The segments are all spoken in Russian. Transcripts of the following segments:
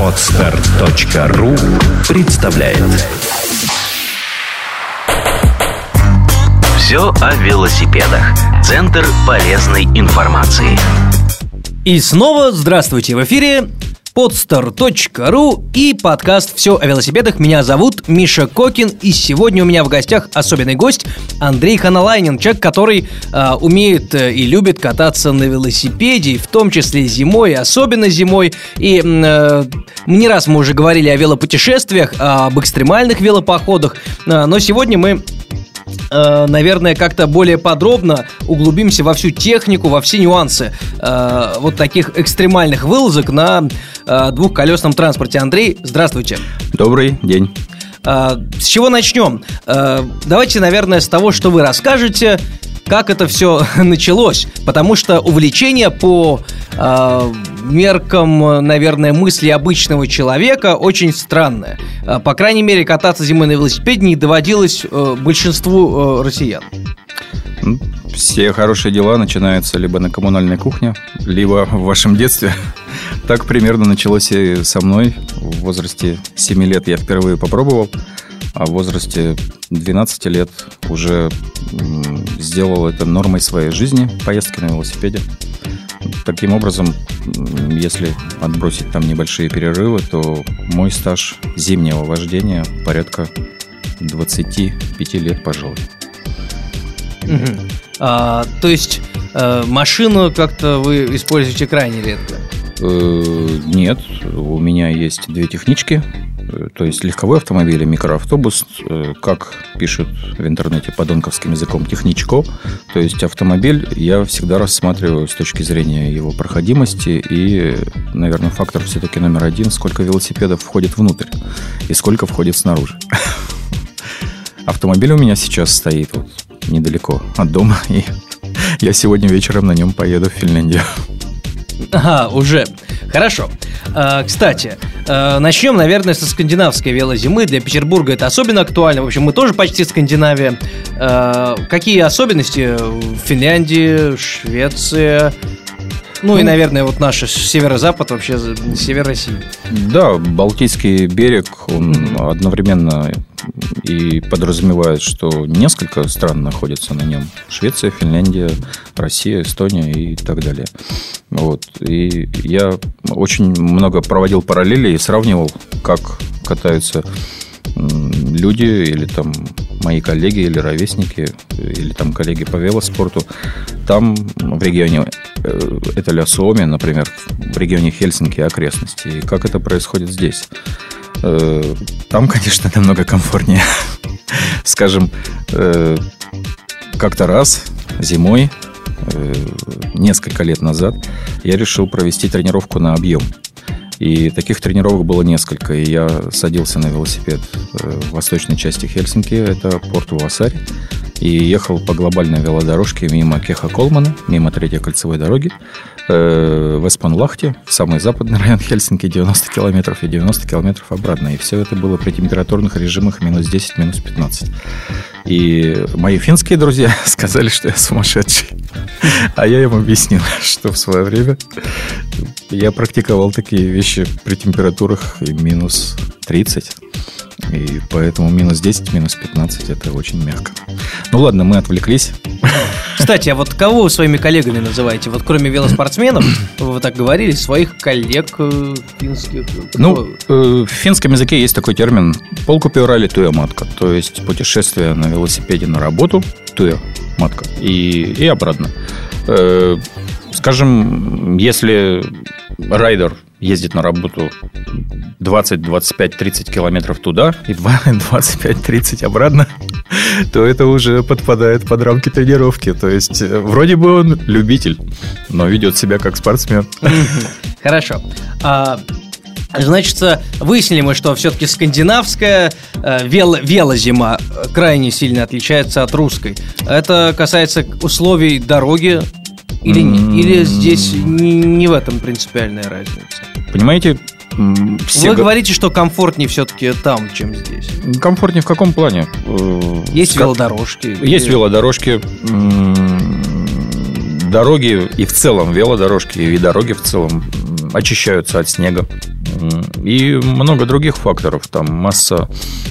Отстар.ру представляет Все о велосипедах. Центр полезной информации. И снова здравствуйте в эфире podstar.ru и подкаст «Все о велосипедах». Меня зовут Миша Кокин, и сегодня у меня в гостях особенный гость Андрей Ханалайнин, человек, который э, умеет и любит кататься на велосипеде, в том числе зимой, особенно зимой. И э, не раз мы уже говорили о велопутешествиях, об экстремальных велопоходах, э, но сегодня мы э, наверное, как-то более подробно углубимся во всю технику, во все нюансы э, вот таких экстремальных вылазок на э, двухколесном транспорте. Андрей, здравствуйте. Добрый день. С чего начнем? Давайте, наверное, с того, что вы расскажете, как это все началось. Потому что увлечение по э, меркам, наверное, мысли обычного человека очень странное. Э, по крайней мере, кататься зимой на велосипеде не доводилось э, большинству э, россиян. Все хорошие дела начинаются либо на коммунальной кухне, либо в вашем детстве. Так примерно началось и со мной. В возрасте 7 лет я впервые попробовал а в возрасте 12 лет уже сделал это нормой своей жизни, поездки на велосипеде. Таким образом, если отбросить там небольшие перерывы, то мой стаж зимнего вождения порядка 25 лет, пожалуй. Угу. А, то есть э, машину как-то вы используете крайне редко? Э, нет, у меня есть две технички, то есть легковой автомобиль и микроавтобус, э, как пишут в интернете подонковским языком, техничко. То есть автомобиль я всегда рассматриваю с точки зрения его проходимости и, наверное, фактор все-таки номер один, сколько велосипедов входит внутрь и сколько входит снаружи. Автомобиль у меня сейчас стоит вот недалеко от дома, и я сегодня вечером на нем поеду в Финляндию. Ага, уже. Хорошо. А, кстати, а, начнем, наверное, со скандинавской велозимы. Для Петербурга это особенно актуально. В общем, мы тоже почти Скандинавия. А, какие особенности в Финляндии, Швеция? Ну, ну и, наверное, вот наш северо-запад, вообще север России. Да, Балтийский берег, он одновременно и подразумевает, что несколько стран находятся на нем. Швеция, Финляндия, Россия, Эстония и так далее. Вот. И я очень много проводил параллели и сравнивал, как катаются люди или там мои коллеги или ровесники, или там коллеги по велоспорту, там в регионе э, это Ля Суоми, например, в регионе Хельсинки окрестности. И как это происходит здесь? Э, там, конечно, намного комфортнее. Скажем, э, как-то раз зимой, несколько лет назад, я решил провести тренировку на объем. И таких тренировок было несколько. И я садился на велосипед э, в восточной части Хельсинки, это порт Уасарь, и ехал по глобальной велодорожке мимо Кеха Колмана, мимо третьей кольцевой дороги, э, в Эспанлахте, в самый западный район Хельсинки, 90 километров и 90 километров обратно. И все это было при температурных режимах минус 10, минус 15. И мои финские друзья сказали, что я сумасшедший. А я им объяснил, что в свое время я практиковал такие вещи при температурах минус 30. И поэтому минус 10, минус 15 это очень мягко. Ну ладно, мы отвлеклись. Кстати, а вот кого вы своими коллегами называете? Вот кроме велоспортсменов, вы так говорили, своих коллег э, финских? Ну, э, в финском языке есть такой термин полкупюрали туя матка. То есть путешествие на велосипеде на работу, туя матка, и, и обратно. Э, скажем, если райдер ездит на работу 20, 25, 30 километров туда и 25, 30 обратно, то это уже подпадает под рамки тренировки. То есть, э, вроде бы он любитель, но ведет себя как спортсмен. Хорошо. А, Значит, выяснили мы, что все-таки скандинавская э, вело, велозима крайне сильно отличается от русской. Это касается условий дороги, или, mm-hmm. или здесь не, не в этом принципиальная разница? Понимаете, все Вы говорите, что комфортнее все-таки там, чем здесь. Комфортнее в каком плане? Э, есть как... велодорожки. Есть велодорожки. Дороги и в целом велодорожки и дороги в целом очищаются от снега. И много других факторов. Там масса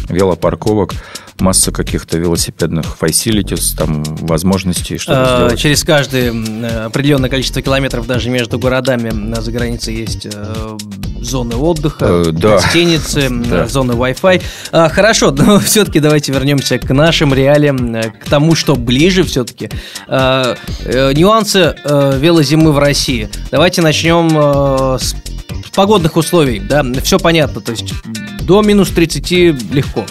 велопарковок, масса каких-то велосипедных facilities, там возможностей что-то а, сделать. Через каждое определенное количество километров даже между городами за границей есть э, зоны отдыха, э, да. гостиницы, да. зоны Wi-Fi. А, хорошо, но все-таки давайте вернемся к нашим реалиям, э, к тому, что ближе все-таки. А, нюансы велозимы в России. Давайте начнем с погодных условий, да, все понятно, то есть до минус 30 легко.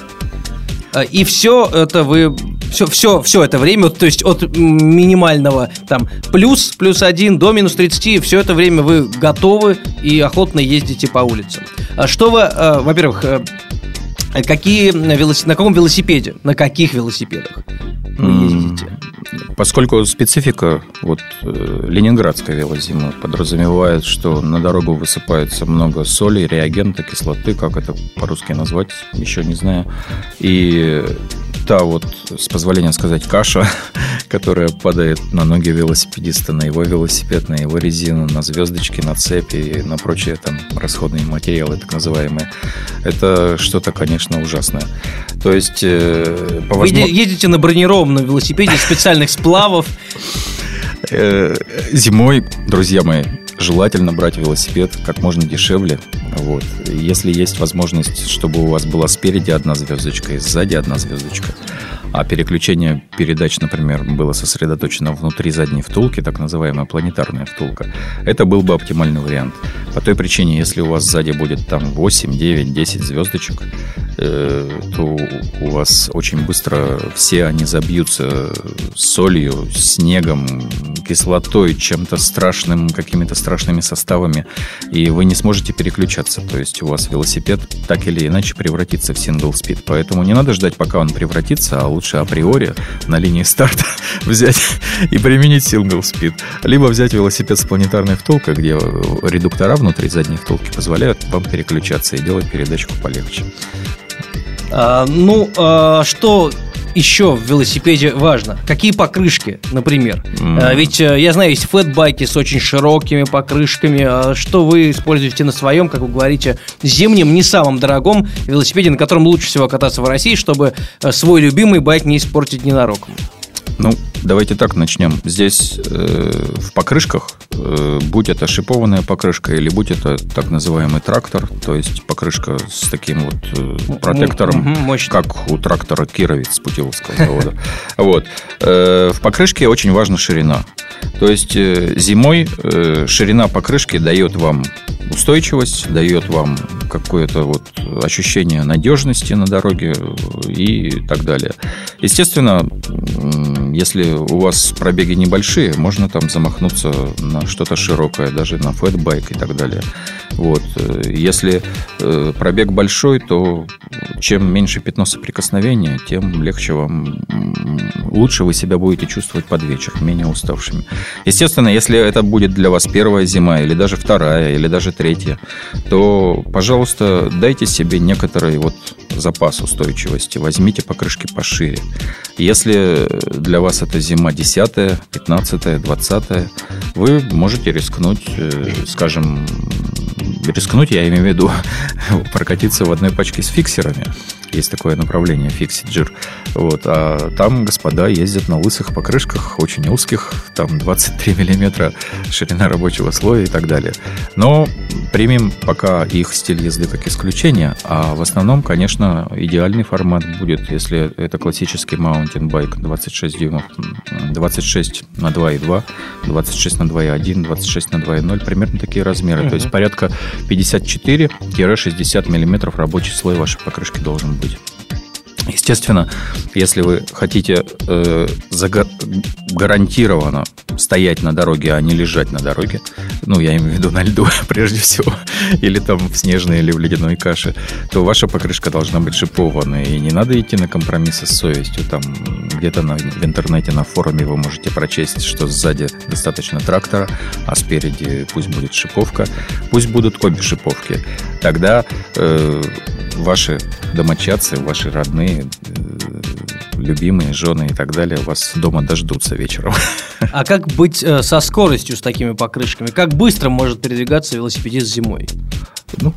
А, и все это вы все, все, все это время, то есть от минимального там плюс, плюс один до минус 30, все это время вы готовы и охотно ездите по улицам. А что вы, а, во-первых, э, какие на каком велосипеде, на каких велосипедах вы ездите? Поскольку специфика вот э, ленинградской велозимы подразумевает, что на дорогу высыпается много соли, реагента, кислоты, как это по-русски назвать, еще не знаю. И та вот, с позволения сказать, каша, которая падает на ноги велосипедиста, на его велосипед, на его резину, на звездочки, на цепи и на прочие там расходные материалы, так называемые. Это что-то, конечно, ужасное. То есть... Э, по возможно... Вы едете на бронированном велосипеде специальных сплавов. Э, зимой, друзья мои, желательно брать велосипед как можно дешевле. Вот. Если есть возможность, чтобы у вас была спереди одна звездочка и сзади одна звездочка, а переключение передач, например, было сосредоточено внутри задней втулки, так называемая планетарная втулка, это был бы оптимальный вариант. По той причине, если у вас сзади будет там 8, 9, 10 звездочек, э, то у вас очень быстро все они забьются солью, снегом, кислотой, чем-то страшным, какими-то страшными составами, и вы не сможете переключаться. То есть у вас велосипед так или иначе превратится в сингл спид. Поэтому не надо ждать, пока он превратится, а лучше априори на линии старта взять и применить сингл спид. Либо взять велосипед с планетарной втулкой, где редуктора внутри задней втулки позволяют вам переключаться и делать передачку полегче. А, ну, а, что еще в велосипеде важно? Какие покрышки, например? Mm. А, ведь э, я знаю, есть флетбайки с очень широкими покрышками. А что вы используете на своем, как вы говорите, зимнем, не самом дорогом велосипеде, на котором лучше всего кататься в России, чтобы э, свой любимый байк не испортить ненароком? Ну, давайте так начнем. Здесь э, в покрышках, э, будь это шипованная покрышка или будь это так называемый трактор, то есть покрышка с таким вот э, протектором, как у трактора Кировец Путиловского завода. Вот. Э, в покрышке очень важна ширина. То есть э, зимой э, ширина покрышки дает вам устойчивость, дает вам какое-то вот ощущение надежности на дороге и так далее. Естественно, если у вас пробеги небольшие, можно там замахнуться на что-то широкое, даже на фэтбайк и так далее. Вот. Если э, пробег большой, то чем меньше пятно соприкосновения, тем легче вам, лучше вы себя будете чувствовать под вечер, менее уставшими. Естественно, если это будет для вас первая зима, или даже вторая, или даже третья, то, пожалуйста, дайте себе некоторый вот запас устойчивости, возьмите покрышки пошире. Если для вас это зима 10, 15, 20, вы можете рискнуть, э, скажем, рискнуть, я имею в виду, прокатиться в одной пачке с фиксерами. Есть такое направление, fixed gear. Вот. А там господа ездят на лысых покрышках, очень узких, там 23 миллиметра ширина рабочего слоя и так далее. Но примем пока их стиль езды как исключение, а в основном, конечно, идеальный формат будет, если это классический маунтинбайк 26 дюймов, 26 на 2,2, 26 на 2,1, 26 на 2,0, примерно такие размеры. Uh-huh. То есть порядка 54-60 миллиметров рабочий слой вашей покрышки должен быть быть. Естественно, если вы хотите э, зага- гарантированно стоять на дороге, а не лежать на дороге, ну, я имею в виду на льду прежде всего, или там в снежной или в ледяной каше, то ваша покрышка должна быть шипованной, и не надо идти на компромиссы с совестью. Там где-то на, в интернете на форуме вы можете прочесть, что сзади достаточно трактора, а спереди пусть будет шиповка, пусть будут обе шиповки. Тогда э, ваши домочадцы, ваши родные, э, любимые, жены и так далее вас дома дождутся вечером. А как быть э, со скоростью с такими покрышками? Как быстро может передвигаться велосипедист зимой? Ну,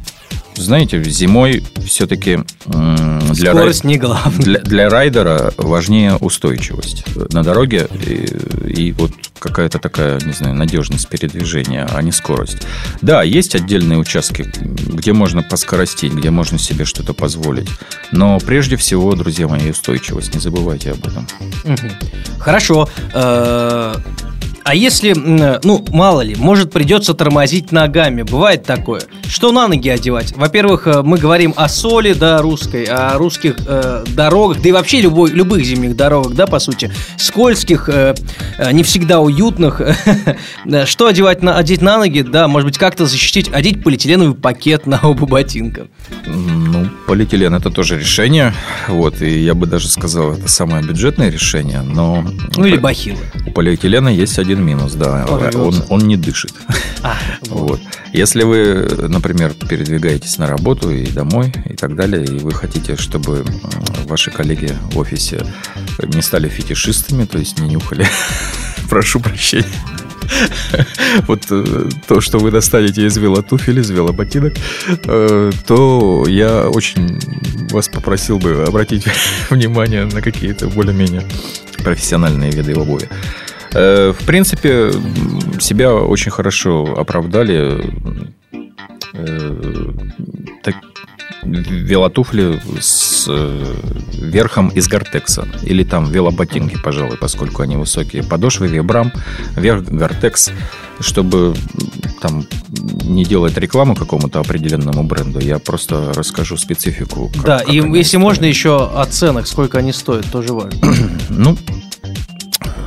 знаете, зимой все-таки для, Скорость рай... не главное. Для, для райдера важнее устойчивость на дороге и, и вот какая-то такая, не знаю, надежность передвижения, а не скорость. Да, есть отдельные участки, где можно поскоростить, где можно себе что-то позволить. Но прежде всего, друзья мои, устойчивость. Не забывайте об этом. Хорошо. А если, ну, мало ли, может придется тормозить ногами, бывает такое. Что на ноги одевать? Во-первых, э, мы говорим о соли, да, русской, о русских э, дорогах, да и вообще любой, любых зимних дорогах, да, по сути, скользких, э, э не всегда уютных. Что одевать на, одеть на ноги, да, может быть, как-то защитить, одеть полиэтиленовый пакет на оба ботинка. Ну, полиэтилен это тоже решение, вот, и я бы даже сказал, это самое бюджетное решение, но... Ну, или бахилы. У полиэтилена есть один один минус, да. Он, он не дышит. А, вот. вот. Если вы, например, передвигаетесь на работу и домой и так далее, и вы хотите, чтобы ваши коллеги в офисе не стали фетишистами, то есть не нюхали, прошу прощения. Вот э, то, что вы достанете из велотуфель, из велоботинок, э, то я очень вас попросил бы обратить внимание на какие-то более-менее профессиональные виды обуви. Э, в принципе, себя очень хорошо оправдали так, велотуфли с э, верхом из гортекса. Или там велоботинки, пожалуй, поскольку они высокие. Подошвы вибрам, верх гортекс. Чтобы там не делать рекламу какому-то определенному бренду, я просто расскажу специфику. Как, да, как и если стоят. можно еще оценок, сколько они стоят, тоже важно. ну,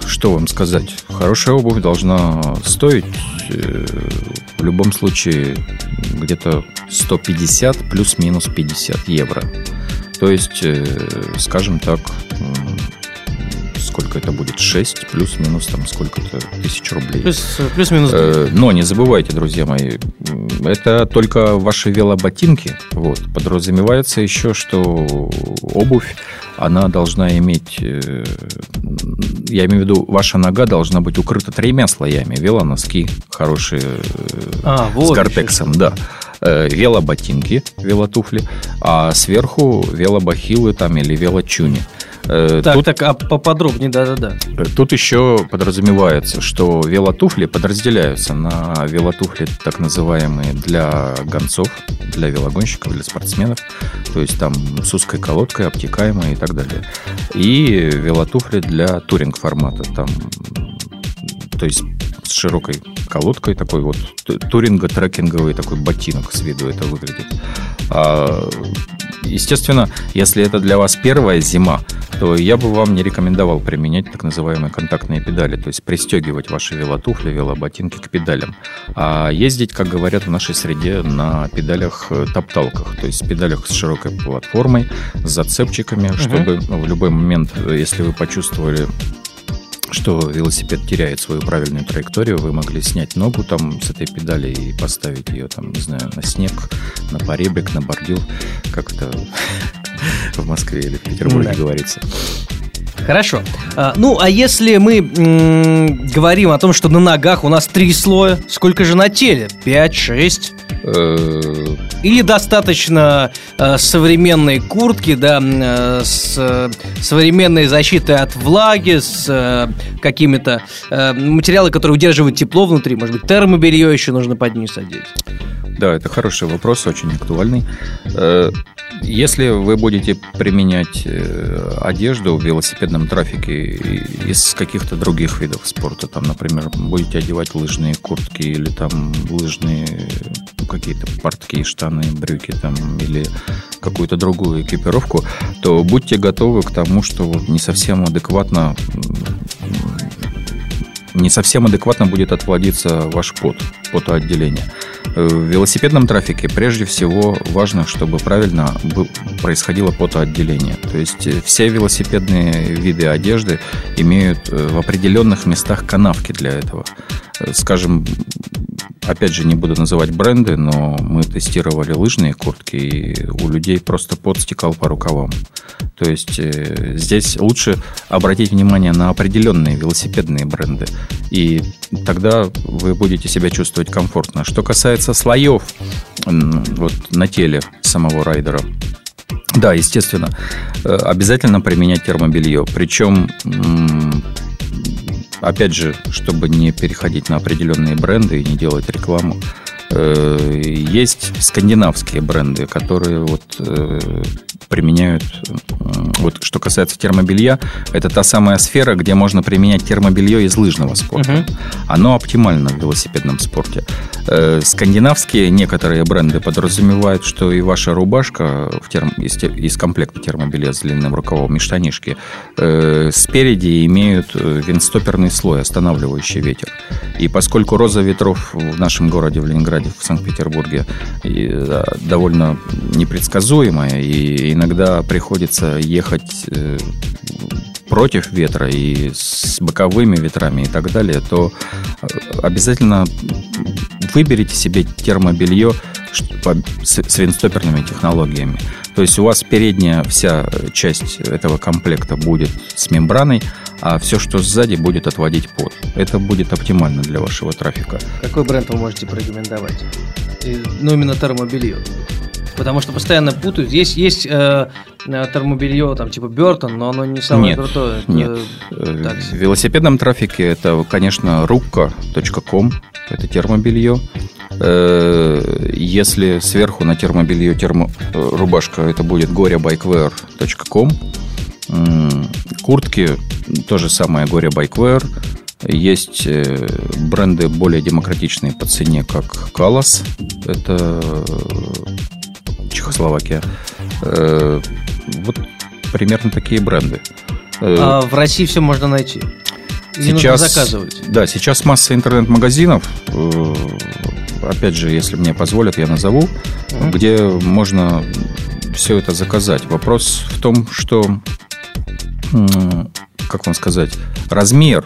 что вам сказать? Хорошая обувь должна стоить э, в любом случае где-то 150 плюс-минус 50 евро. То есть, э, скажем так, сколько это будет? 6 плюс-минус там сколько-то тысяч рублей. Плюс, плюс-минус. Э, но не забывайте, друзья мои, это только ваши велоботинки. Вот. Подразумевается еще, что обувь, она должна иметь, э, я имею в виду, ваша нога должна быть укрыта тремя слоями. Велоноски хорошие а, вот с гортексом, да э, велоботинки, велотуфли, а сверху велобахилы там или велочуни. Э, так, тут, так, а поподробнее, да-да-да. Тут еще подразумевается, что велотуфли подразделяются на велотуфли так называемые для гонцов, для велогонщиков, для спортсменов, то есть там с узкой колодкой, обтекаемые и так далее. И велотуфли для туринг формата, там, то есть с широкой колодкой, такой вот туринго-трекинговый такой ботинок с виду это выглядит. А, естественно, если это для вас первая зима, то я бы вам не рекомендовал применять так называемые контактные педали, то есть пристегивать ваши велотуфли, велоботинки к педалям, а ездить, как говорят в нашей среде, на педалях-топталках, то есть педалях с широкой платформой, с зацепчиками, угу. чтобы в любой момент, если вы почувствовали что велосипед теряет свою правильную траекторию, вы могли снять ногу там с этой педали и поставить ее там, не знаю, на снег, на поребрик, на бордюр, как это в Москве или в Петербурге да. говорится. Хорошо. А, ну, а если мы м- говорим о том, что на ногах у нас три слоя, сколько же на теле? Пять, шесть? Э, Или достаточно э, современной куртки, да, э, с э, современной защитой от влаги, с э, какими-то э, материалами, которые удерживают тепло внутри, может быть, термобелье еще нужно под низ одеть? Да, это хороший вопрос, очень актуальный. Если вы будете применять э, одежду в велосипедном трафике из каких-то других видов спорта, там, например, будете одевать лыжные куртки или там лыжные ну, какие-то портки, штаны, брюки там или какую-то другую экипировку, то будьте готовы к тому, что вот не совсем адекватно не совсем адекватно будет отплодиться ваш пот, потоотделение. Э, в велосипедном трафике прежде всего важно, чтобы правильно происходило потоотделение. То есть э, все велосипедные виды одежды имеют э, в определенных местах канавки для этого. Скажем, опять же, не буду называть бренды, но мы тестировали лыжные куртки, и у людей просто пот стекал по рукавам. То есть э, здесь лучше обратить внимание на определенные велосипедные бренды, и тогда вы будете себя чувствовать комфортно. Что касается слоев вот на теле самого райдера, да, естественно, э, обязательно применять термобелье. Причем опять же, чтобы не переходить на определенные бренды и не делать рекламу, э, есть скандинавские бренды, которые вот э, применяют, вот что касается термобелья, это та самая сфера, где можно применять термобелье из лыжного спорта. Угу. Оно оптимально в велосипедном спорте. Э, скандинавские некоторые бренды подразумевают, что и ваша рубашка в терм... из, из комплекта термобелья с длинным рукавом и штанишки э, спереди имеют э, винстоперный слой, останавливающий ветер. И поскольку роза ветров в нашем городе, в Ленинграде, в Санкт-Петербурге, довольно непредсказуемая и иногда приходится ехать э, против ветра и с боковыми ветрами и так далее, то э, обязательно выберите себе термобелье с винстоперными технологиями. То есть у вас передняя вся часть этого комплекта будет с мембраной, а все, что сзади, будет отводить пот. Это будет оптимально для вашего трафика. Какой бренд вы можете порекомендовать? Ну, именно термобелье потому что постоянно путают. Есть, есть э, э термобелье, там, типа Бертон, но оно не самое нет, крутое. Это, нет. Э, так В велосипедном трафике это, конечно, rukka.com, это термобелье. Э, если сверху на термобелье термо, рубашка, это будет goryabikewear.com. Куртки, то же самое Горе Байквер. Есть бренды более демократичные по цене, как Калас. Это Чехословакия. Э, вот примерно такие бренды. Э, а в России все можно найти? Или сейчас, заказывать? Да, сейчас масса интернет-магазинов. Э, опять же, если мне позволят, я назову, mm-hmm. где можно все это заказать. Вопрос в том, что, как вам сказать, размер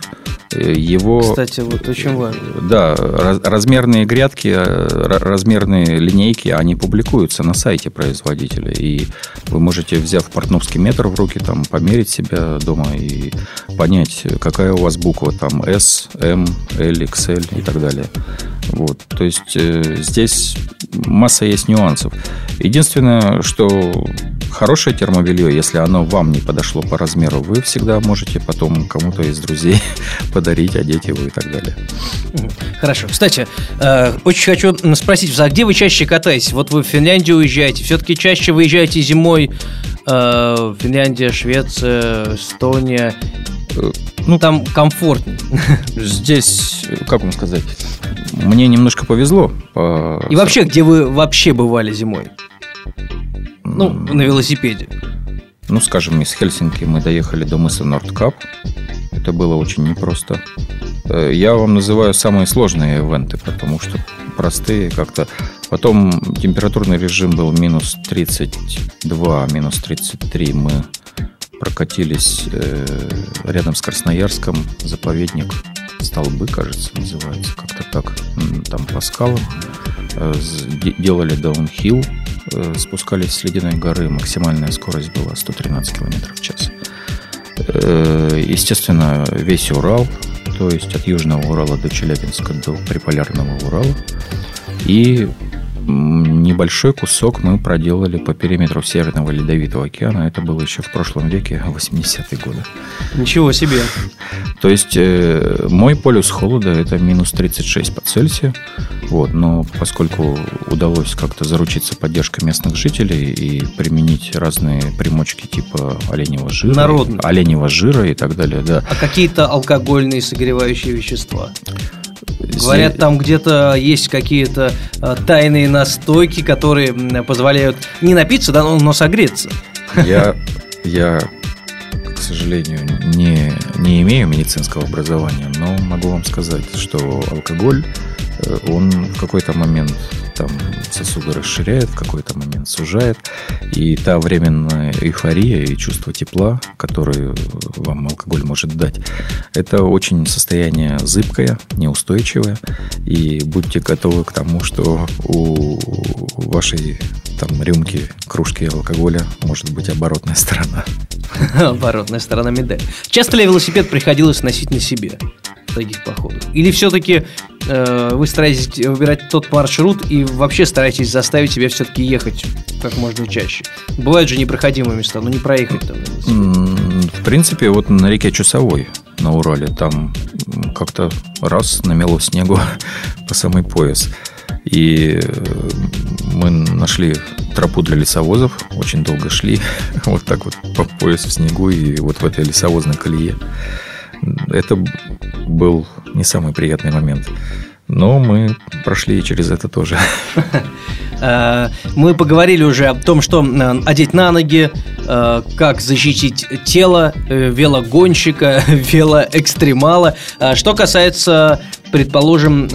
его... Кстати, вот очень важно. Да, размерные грядки, э, размерные линейки, они публикуются на сайте производителя. И вы можете, взяв портновский метр в руки, там, померить себя дома и понять, какая у вас буква там S, M, L, XL и так далее. Вот. То есть э, здесь масса есть нюансов. Единственное, что хорошее термобелье, если оно вам не подошло по размеру, вы всегда можете потом кому-то из друзей подарить, одеть его и так далее. Хорошо. Кстати, э, очень хочу спросить, а где вы чаще катаетесь? Вот вы в Финляндию уезжаете, все-таки чаще выезжаете зимой э, Финляндия, Швеция, Эстония. Ну, там комфортнее. Здесь, как вам сказать, мне немножко повезло. По... И вообще, где вы вообще бывали зимой? Ну, на велосипеде. Ну, скажем, из Хельсинки мы доехали до мыса Нордкап. Это было очень непросто. Э, я вам называю самые сложные ивенты, потому что простые как-то. Потом температурный режим был минус 32, минус 33. Мы прокатились э, рядом с Красноярском, заповедник Столбы, кажется, называется, как-то так, там по скалам. Э, делали даунхилл, спускались с ледяной горы, максимальная скорость была 113 км в час. Естественно, весь Урал, то есть от Южного Урала до Челябинска до Приполярного Урала. И небольшой кусок мы проделали по периметру Северного Ледовитого океана. Это было еще в прошлом веке, 80-е годы. Ничего себе. То есть э, мой полюс холода это минус 36 по Цельсию. Вот, но поскольку удалось как-то заручиться поддержкой местных жителей и применить разные примочки типа оленевого жира, Народные. оленевого жира и так далее, да. А какие-то алкогольные согревающие вещества? Говорят, там где-то есть какие-то э, тайные настойки, которые позволяют не напиться, да, но, но согреться. Я, я, к сожалению, не, не имею медицинского образования, но могу вам сказать, что алкоголь, он в какой-то момент там сосуды расширяет, в какой-то момент сужает. И та временная эйфория и чувство тепла, которое вам алкоголь может дать, это очень состояние зыбкое, неустойчивое. И будьте готовы к тому, что у вашей там рюмки, кружки алкоголя может быть оборотная сторона. Оборотная сторона медали. Часто ли велосипед приходилось носить на себе? таких походах? Или все-таки э, вы стараетесь выбирать тот маршрут и вообще стараетесь заставить себя все-таки ехать как можно чаще? Бывают же непроходимые места, но не проехать там. В принципе, вот на реке Чусовой на Урале, там как-то раз намело снегу по самый пояс. И э, мы нашли тропу для лесовозов, очень долго шли, вот так вот по пояс в снегу и вот в этой лесовозной колее. Это был не самый приятный момент. Но мы прошли через это тоже. Э, мы поговорили уже о том, что э, одеть на ноги, э, как защитить тело велогонщика, велоэкстремала. Что касается, предположим,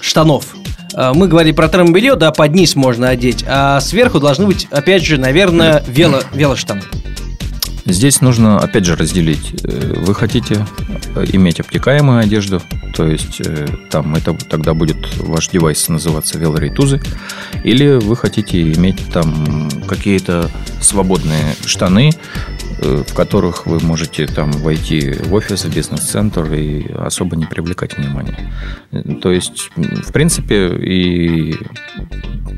штанов. Мы говорили про термобелье, да, под низ можно одеть, а сверху должны быть, опять же, наверное, вело, велоштаны. Здесь нужно, опять же, разделить. Э, вы хотите э, иметь обтекаемую одежду, то есть э, там это тогда будет ваш девайс называться велорейтузы, или вы хотите иметь там какие-то свободные штаны, в которых вы можете там войти в офис, в бизнес-центр и особо не привлекать внимания. То есть, в принципе, и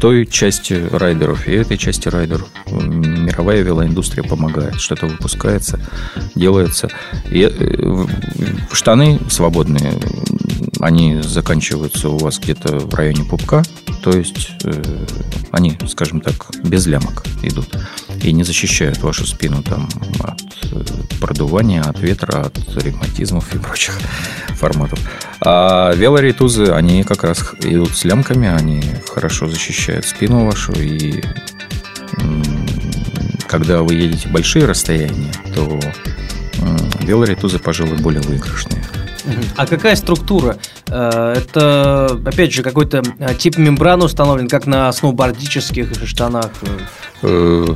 той части райдеров и этой части райдеров мировая велоиндустрия помогает. Что-то выпускается, делается. И э, штаны свободные, они заканчиваются у вас где-то в районе пупка, то есть э, они, скажем так, без лямок идут и не защищают вашу спину там от э, продувания, от ветра, от ревматизмов и прочих форматов. А велоритузы, они как раз идут с лямками, они хорошо защищают спину вашу и когда вы едете большие расстояния, то велоритузы, пожалуй, более выигрышные. А какая структура? Э, это, опять же, какой-то э, тип мембраны установлен, как на сноубордических штанах? Э,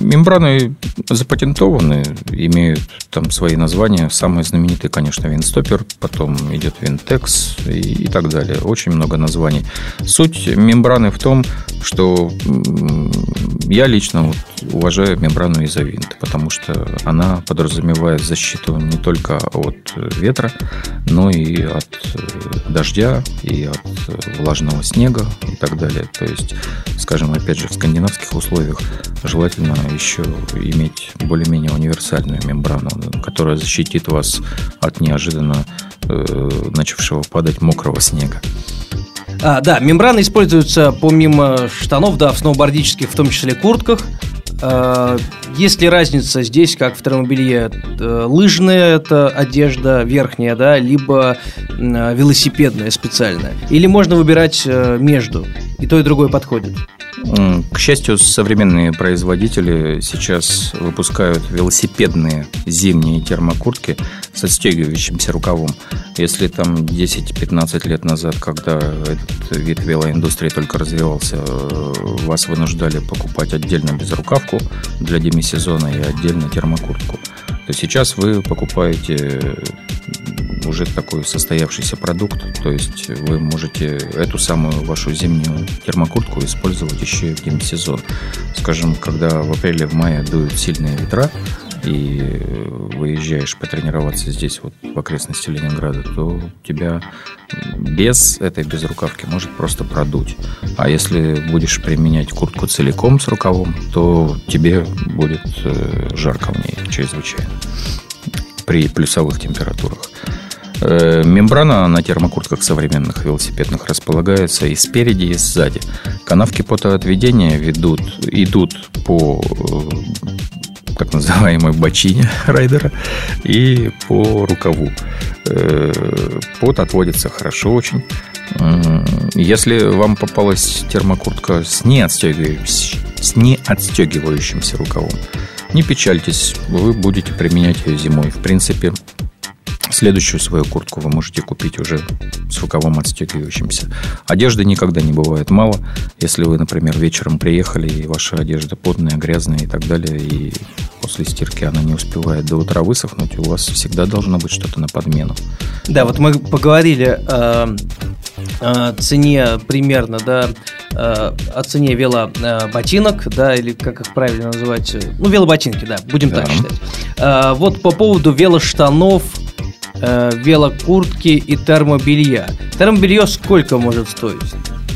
мембраны запатентованы, имеют там свои названия. Самые знаменитые, конечно, Винстопер, потом идет Винтекс и, и так далее. Очень много названий. Суть мембраны в том, что я лично вот уважаю мембрану изовинт, потому что она подразумевает защиту не только от ветра, но и от дождя, и от влажного снега и так далее. То есть, скажем, опять же, в скандинавских условиях желательно еще иметь более-менее универсальную мембрану, которая защитит вас от неожиданно э, начавшего падать мокрого снега. А, да, мембраны используются помимо штанов, да, в сноубордических, в том числе куртках. А, есть ли разница здесь, как в термобелье? Э, лыжная это одежда верхняя, да, либо велосипедная специальная? Или можно выбирать э, между? И то, и другое подходит? К счастью, современные производители сейчас выпускают велосипедные зимние термокуртки с отстегивающимся рукавом. Если там 10-15 лет назад, когда этот вид велоиндустрии только развивался, э, вас вынуждали покупать отдельно безрукавку для демисезона и отдельно термокуртку, то сейчас вы покупаете уже такой состоявшийся продукт, то есть вы можете эту самую вашу зимнюю термокуртку использовать еще и в демисезон. Скажем, когда в апреле, в мае дуют сильные ветра, и выезжаешь потренироваться здесь, вот в окрестности Ленинграда, то тебя без этой безрукавки может просто продуть. А если будешь применять куртку целиком с рукавом, то тебе будет э, жарко в ней чрезвычайно при плюсовых температурах. Э, мембрана на термокуртках современных велосипедных располагается и спереди, и сзади. Канавки потоотведения ведут, идут по э, так называемой бочине райдера и по рукаву. Э, пот отводится хорошо очень. Если вам попалась термокуртка с неотстегивающимся, с неотстегивающимся рукавом, не печальтесь, вы будете применять ее зимой. В принципе, Следующую свою куртку вы можете купить уже с рукавом отстегивающимся. Одежды никогда не бывает мало. Если вы, например, вечером приехали, и ваша одежда потная, грязная и так далее, и после стирки она не успевает до утра высохнуть, у вас всегда должно быть что-то на подмену. Да, вот мы поговорили о, о цене примерно, да, о цене велоботинок, да, или как их правильно называть, ну, велоботинки, да, будем да. так считать. Вот по поводу велоштанов, велокуртки и термобелья. Термобелье сколько может стоить?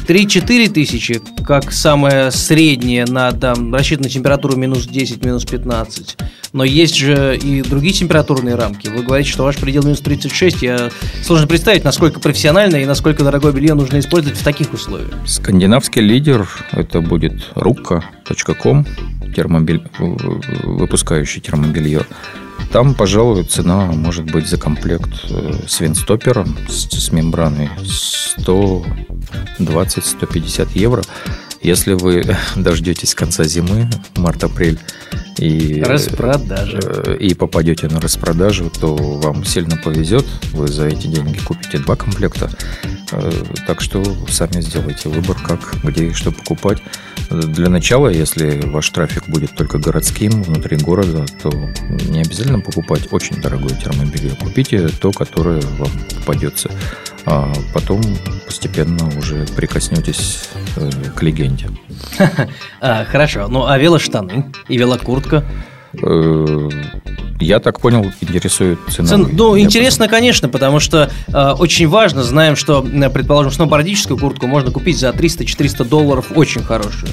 3-4 тысячи, как самое среднее на там, рассчитанную температуру минус 10, минус 15. Но есть же и другие температурные рамки. Вы говорите, что ваш предел минус 36. Я сложно представить, насколько профессионально и насколько дорогое белье нужно использовать в таких условиях. Скандинавский лидер это будет ruka.com, термобель... выпускающий термобелье. Там, пожалуй, цена может быть за комплект э, с винстопером, с, с мембраной 120-150 евро. Если вы дождетесь конца зимы, март-апрель, и, распродажи. Э, и попадете на распродажу, то вам сильно повезет. Вы за эти деньги купите два комплекта. Э, так что сами сделайте выбор, как, где и что покупать. Для начала, если ваш трафик будет только городским, внутри города, то не обязательно покупать очень дорогое термобелье. Купите то, которое вам попадется. А потом постепенно уже прикоснетесь э, к легенде. А, хорошо. Ну, а велоштаны и велокуртка? Э, я так понял, интересует цена. Цен, ну, интересно, понял. конечно, потому что э, очень важно, знаем, что, предположим, сноубордическую куртку можно купить за 300-400 долларов, очень хорошую.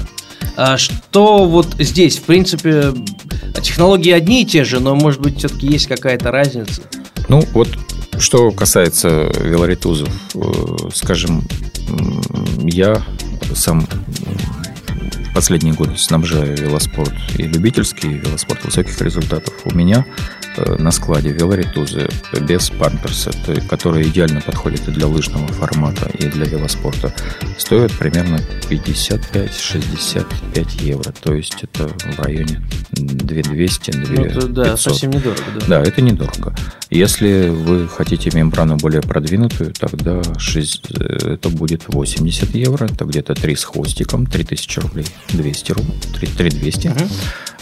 А что вот здесь, в принципе, технологии одни и те же, но, может быть, все-таки есть какая-то разница? Ну, вот что касается велоритузов, э, скажем, я сам последние годы снабжаю велоспорт и любительский, и велоспорт высоких результатов. У меня на складе велоритузы без памперса, которые идеально подходят и для лыжного формата, и для велоспорта, стоят примерно 55-65 евро. То есть это в районе 2200 2500 ну, Да, совсем недорого. Да. да, это недорого. Если вы хотите мембрану более продвинутую, тогда 6, э, это будет 80 евро, это где-то 3 с хвостиком, 3000 рублей. 200 рублей, 3200. Угу.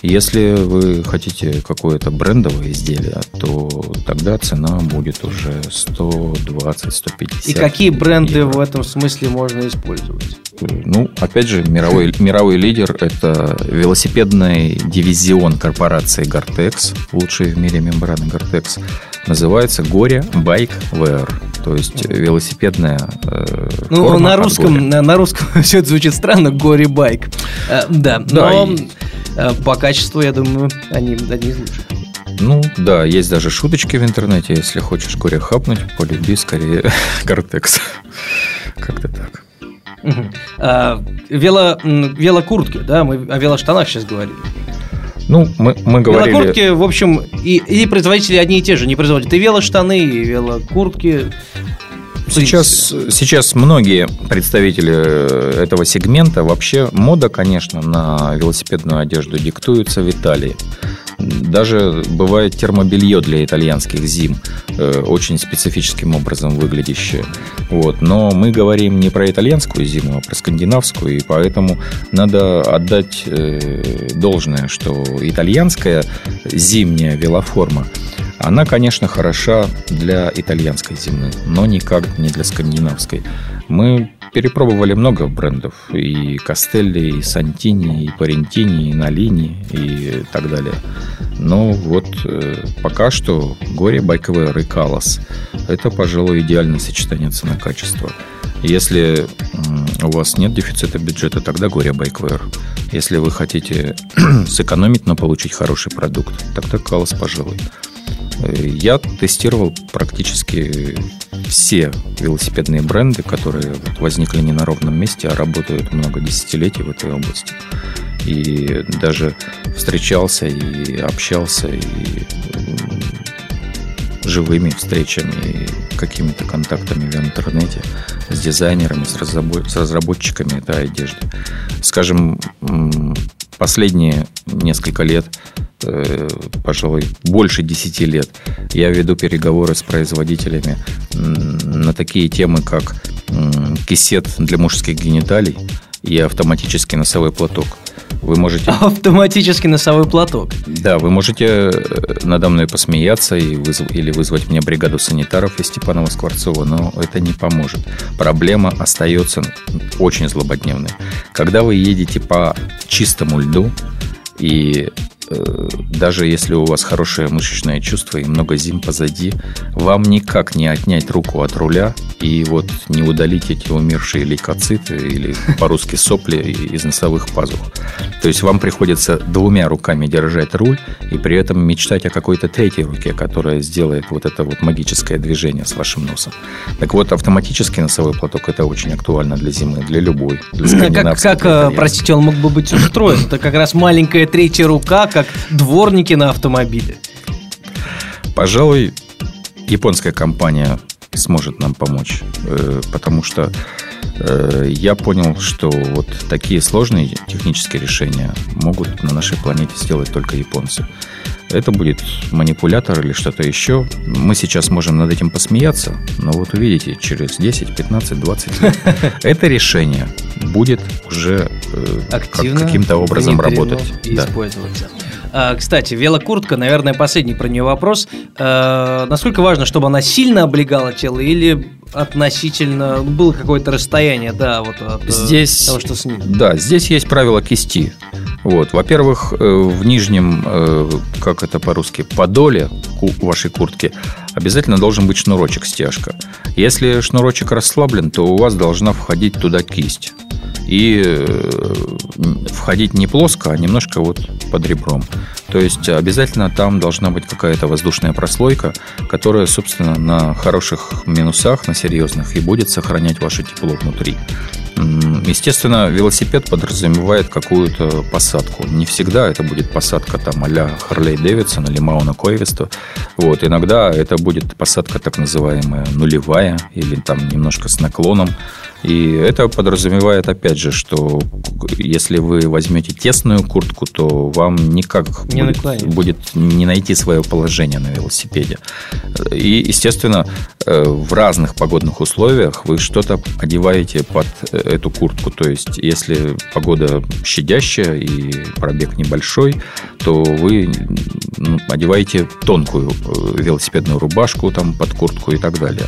Если вы хотите какое-то брендовое изделие, то тогда цена будет уже 120-150. И какие бренды евро. в этом смысле можно использовать? Ну, опять же, мировой, мировой лидер – это велосипедный дивизион корпорации Gore-Tex, лучший в мире мембраны Gore-Tex. Называется Горе Bike Wear, то есть велосипедная э, Ну, на русском, на, на русском все это звучит странно, Горе Байк. Э, да, да, но и... э, по качеству, я думаю, они одни из лучших. Ну, да, есть даже шуточки в интернете. Если хочешь горе хапнуть, полюби скорее Гортекс. Как-то так. А, вело, велокуртки, да, мы о велоштанах сейчас говорили. Ну, мы, мы говорили... Велокуртки, в общем, и, и производители одни и те же, не производят и велоштаны, и велокуртки. Сейчас, сейчас многие представители э, этого сегмента, вообще мода, конечно, на велосипедную одежду диктуется в Италии. Даже бывает термобелье для итальянских зим, э, очень специфическим образом выглядящее. Вот. Но мы говорим не про итальянскую зиму, а про скандинавскую, и поэтому надо отдать э, должное, что итальянская зимняя велоформа она, конечно, хороша для итальянской зимы, но никак не для скандинавской. Мы перепробовали много брендов. И Кастелли, и Сантини, и Парентини, и Налини, и так далее. Но вот э, пока что Горе, Байковер и Калас – это, пожалуй, идеальное сочетание цена-качества. Если у вас нет дефицита бюджета, тогда Горе Байквер. Если вы хотите сэкономить, но получить хороший продукт, тогда Калас, пожалуй. Я тестировал практически все велосипедные бренды, которые возникли не на ровном месте, а работают много десятилетий в этой области. И даже встречался и общался и живыми встречами и какими-то контактами в интернете с дизайнерами, с, разработчиками этой одежды. Скажем, последние несколько лет э, пожалуй, больше 10 лет я веду переговоры с производителями на такие темы, как кисет для мужских гениталий и автоматический носовой платок. Вы можете... Автоматический носовой платок. Да, вы можете э, надо мной посмеяться и вызв... или вызвать мне бригаду санитаров из Степанова Скворцова, но это не поможет. Проблема остается очень злободневной. Когда вы едете по чистому льду, и даже если у вас хорошее мышечное чувство и много зим позади, вам никак не отнять руку от руля и вот не удалить эти умершие лейкоциты или по-русски сопли из носовых пазух. То есть вам приходится двумя руками держать руль и при этом мечтать о какой-то третьей руке, которая сделает вот это вот магическое движение с вашим носом. Так вот, автоматический носовой платок это очень актуально для зимы, для любой. Для как, как э, простите, он мог бы быть устроен? Это как раз маленькая третья рука, как дворники на автомобиле. Пожалуй, японская компания сможет нам помочь, э, потому что э, я понял, что вот такие сложные технические решения могут на нашей планете сделать только японцы. Это будет манипулятор или что-то еще. Мы сейчас можем над этим посмеяться, но вот увидите, через 10, 15, 20 лет это решение будет уже э, каким-то образом работать. И да. использоваться. А, кстати, велокуртка, наверное, последний про нее вопрос. А, насколько важно, чтобы она сильно облегала тело или относительно было какое-то расстояние, да, вот от э, здесь, того, что снизу? Да, здесь есть правило кисти. Вот, во-первых, э, в нижнем, э, как это по-русски, подоле вашей куртки обязательно должен быть шнурочек стяжка. Если шнурочек расслаблен, то у вас должна входить туда кисть и э, входить не плоско, а немножко вот под ребром. То есть обязательно там должна быть какая-то воздушная прослойка, которая, собственно, на хороших минусах, на серьезных, и будет сохранять ваше тепло внутри. Естественно, велосипед подразумевает какую-то посадку. Не всегда это будет посадка там а-ля Харлей Дэвидсон или Мауна Койвеста. Вот. Иногда это будет посадка так называемая нулевая или там немножко с наклоном. И это подразумевает, опять же, что если вы возьмете тесную куртку, то вам никак не будет, будет не найти свое положение на велосипеде. И, естественно, э, в разных погодных условиях вы что-то одеваете под э, эту куртку. То есть, если погода щадящая и пробег небольшой, то вы одеваете тонкую э, велосипедную рубашку там под куртку и так далее.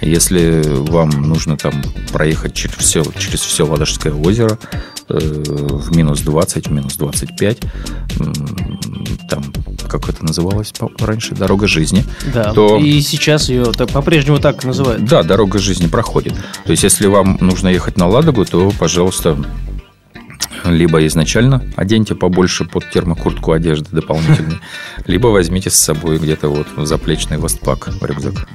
Если вам нужно там проехать ехать через все, через все Ладожское озеро э, в минус 20, в минус 25. Там, как это называлось раньше, дорога жизни. Да, то, и сейчас ее так, по-прежнему так называют. Да, дорога жизни проходит. То есть, если вам нужно ехать на Ладогу, то, пожалуйста, либо изначально оденьте побольше под термокуртку одежды дополнительной, либо возьмите с собой где-то вот заплечный востпак в рюкзак.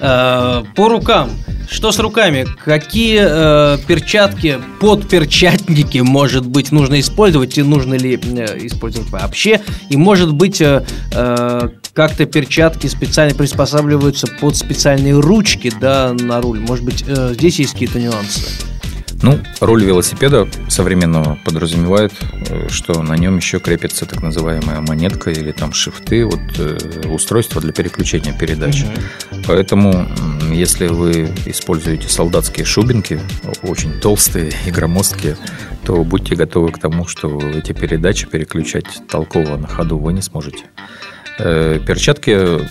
Э, по рукам. Что с руками? Какие э, перчатки, подперчатники, может быть, нужно использовать и нужно ли э, использовать вообще? И, может быть, как-то перчатки специально приспосабливаются под специальные ручки да, на руль? Может быть, здесь есть какие-то нюансы? Ну, руль велосипеда современного подразумевает, э, что на нем еще крепится так называемая монетка или там шифты, вот э, устройство для переключения передач. Угу. Поэтому, если вы используете солдатские шубинки, очень толстые и громоздкие, то будьте готовы к тому, что эти передачи переключать толково на ходу вы не сможете. Э, перчатки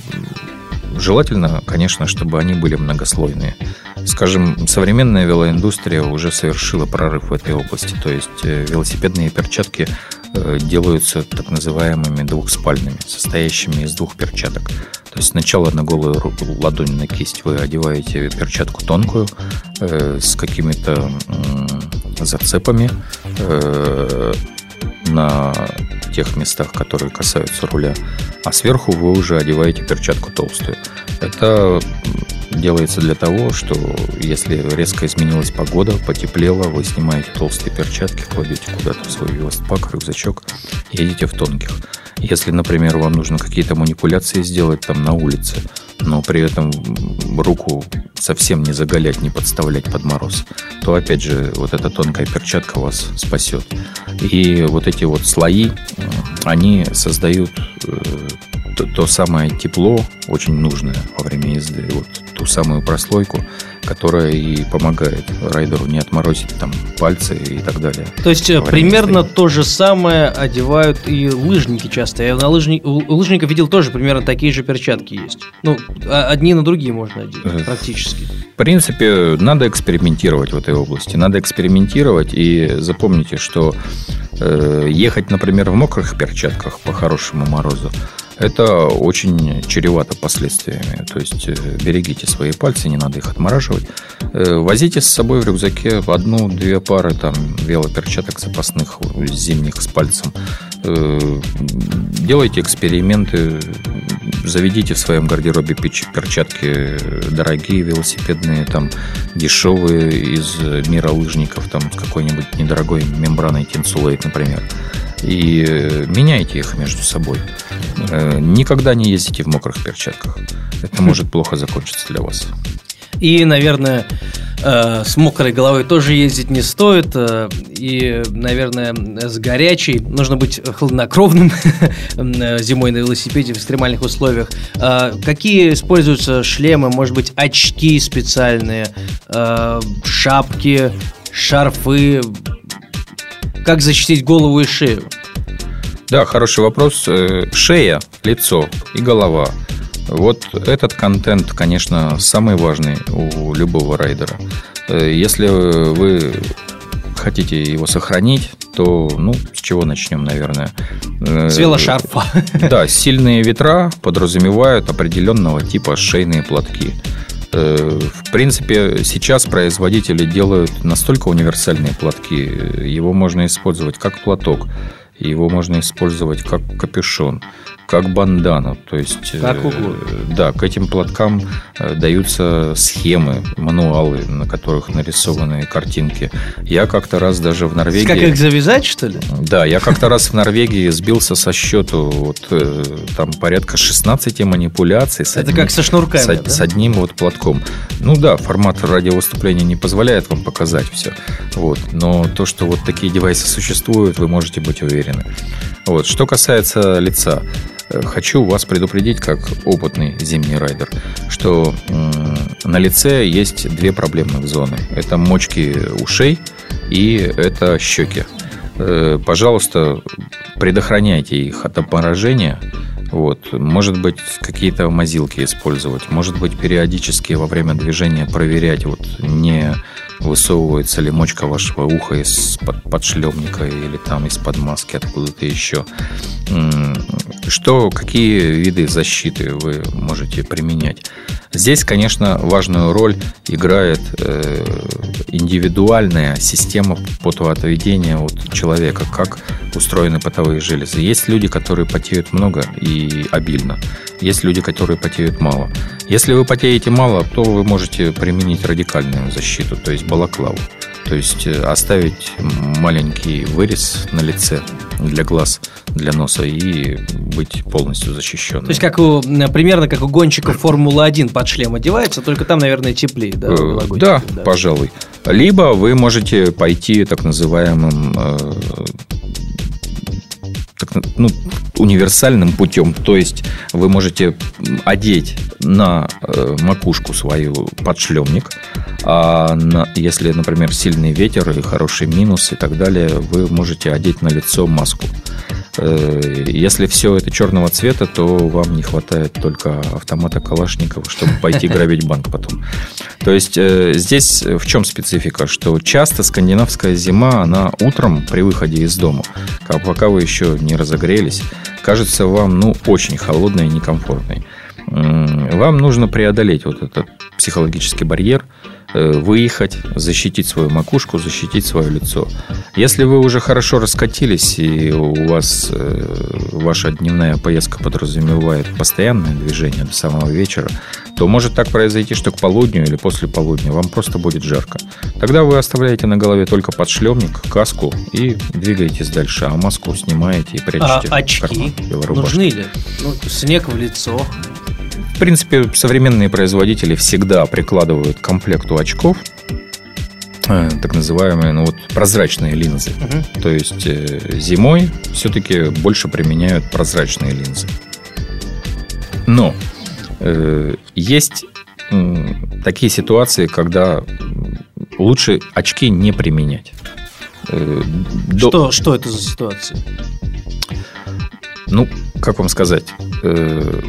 желательно, конечно, чтобы они были многослойные. Скажем, современная велоиндустрия уже совершила прорыв в этой области. То есть э, велосипедные перчатки э, делаются так называемыми двухспальными, состоящими из двух перчаток. То есть сначала на голую ладонь на кисть вы одеваете перчатку тонкую э, с какими-то э, зацепами э, на тех местах, которые касаются руля, а сверху вы уже одеваете перчатку толстую. Это делается для того, что если резко изменилась погода, потеплело, вы снимаете толстые перчатки, кладете куда-то в свой велоспак, рюкзачок, едете в тонких. Если, например, вам нужно какие-то манипуляции сделать там на улице, но при этом руку совсем не заголять, не подставлять под мороз, то опять же вот эта тонкая перчатка вас спасет. И вот эти вот слои, они создают э, то, то самое тепло, очень нужное во время езды, вот ту самую прослойку, которая и помогает райдеру не отморозить там пальцы и так далее. То есть э, примерно езды. то же самое одевают и лыжники часто. Я на лыжни... у лыжников видел тоже примерно такие же перчатки есть. Ну, а, одни на другие можно одеть э, практически. В принципе, надо экспериментировать в этой области. Надо экспериментировать и запомните, что э, ехать, например, в мокрых перчатках по хорошему морозу это очень чревато последствиями. То есть э, берегите свои пальцы, не надо их отмораживать. Э, возите с собой в рюкзаке одну-две пары там велоперчаток запасных зимних с пальцем. Э, делайте эксперименты, заведите в своем гардеробе перчатки дорогие велосипедные, там дешевые из мира лыжников, там с какой-нибудь недорогой мембраной Tinsulate, например и э, меняйте их между собой. Э, никогда не ездите в мокрых перчатках. Это может плохо закончиться для вас. И, наверное, э, с мокрой головой тоже ездить не стоит. И, наверное, с горячей нужно быть хладнокровным зимой на велосипеде в экстремальных условиях. Какие используются шлемы, может быть, очки специальные, шапки, шарфы, как защитить голову и шею? Да, хороший вопрос. Э, шея, лицо и голова. Вот этот контент, конечно, самый важный у любого райдера. Э, если вы хотите его сохранить, то, ну, с чего начнем, наверное? Э, с велошарфа. Да, сильные ветра подразумевают определенного типа шейные платки. Э, в принципе, сейчас производители делают настолько универсальные платки, его можно использовать как платок, его можно использовать как капюшон как бандану. То есть, как э, угодно. Да, к этим платкам э, даются схемы, мануалы, на которых нарисованы картинки. Я как-то раз даже в Норвегии... Как их завязать, что ли? Да, я как-то раз в Норвегии сбился со счету вот э, там порядка 16 манипуляций. С Это как со шнурками, с, да? с одним вот платком. Ну да, формат радиовыступления не позволяет вам показать все. Вот. Но то, что вот такие девайсы существуют, вы можете быть уверены. Вот. Что касается лица, хочу вас предупредить, как опытный зимний райдер, что на лице есть две проблемных зоны. Это мочки ушей и это щеки. Э, пожалуйста, предохраняйте их от обморожения. Вот. Может быть, какие-то мазилки использовать. Может быть, периодически во время движения проверять, вот не высовывается ли мочка вашего уха из-под подшлемника или там из-под маски откуда-то еще. Что, какие виды защиты вы можете применять? Здесь, конечно, важную роль играет э, индивидуальная система потоотведения от человека, как устроены потовые железы. Есть люди, которые потеют много и обильно. Есть люди, которые потеют мало. Если вы потеете мало, то вы можете применить радикальную защиту, то есть балаклаву. То есть э, оставить маленький вырез на лице для глаз, для носа и быть полностью защищенным. То есть как у, примерно как у гонщиков Формулы-1 под шлем одевается, только там, наверное, теплее, да? Э, да, да, пожалуй. Либо вы можете пойти так называемым так, ну, универсальным путем. То есть вы можете одеть на э, макушку свою подшлемник, а на, если, например, сильный ветер и хороший минус и так далее, вы можете одеть на лицо маску. Э, если все это черного цвета, то вам не хватает только автомата Калашникова, чтобы пойти грабить банк потом. То есть э, здесь в чем специфика? Что часто скандинавская зима, она утром при выходе из дома, пока вы еще не разогрелись, кажется вам ну, очень холодной и некомфортной. Вам нужно преодолеть вот этот психологический барьер – выехать, защитить свою макушку, защитить свое лицо. Если вы уже хорошо раскатились и у вас э, ваша дневная поездка подразумевает постоянное движение до самого вечера, то может так произойти, что к полудню или после полудня вам просто будет жарко. Тогда вы оставляете на голове только подшлемник, каску и двигаетесь дальше, а маску снимаете и прячете а очки в карман нужны ли? Ну, снег в лицо, в принципе, современные производители всегда прикладывают к комплекту очков э, так называемые ну, вот, прозрачные линзы. Мгм. То есть э, зимой все-таки больше применяют прозрачные линзы. Но э, есть м, такие ситуации, когда лучше очки не применять. Э, до- Что, что это за ситуация? Ну, как вам сказать? Э,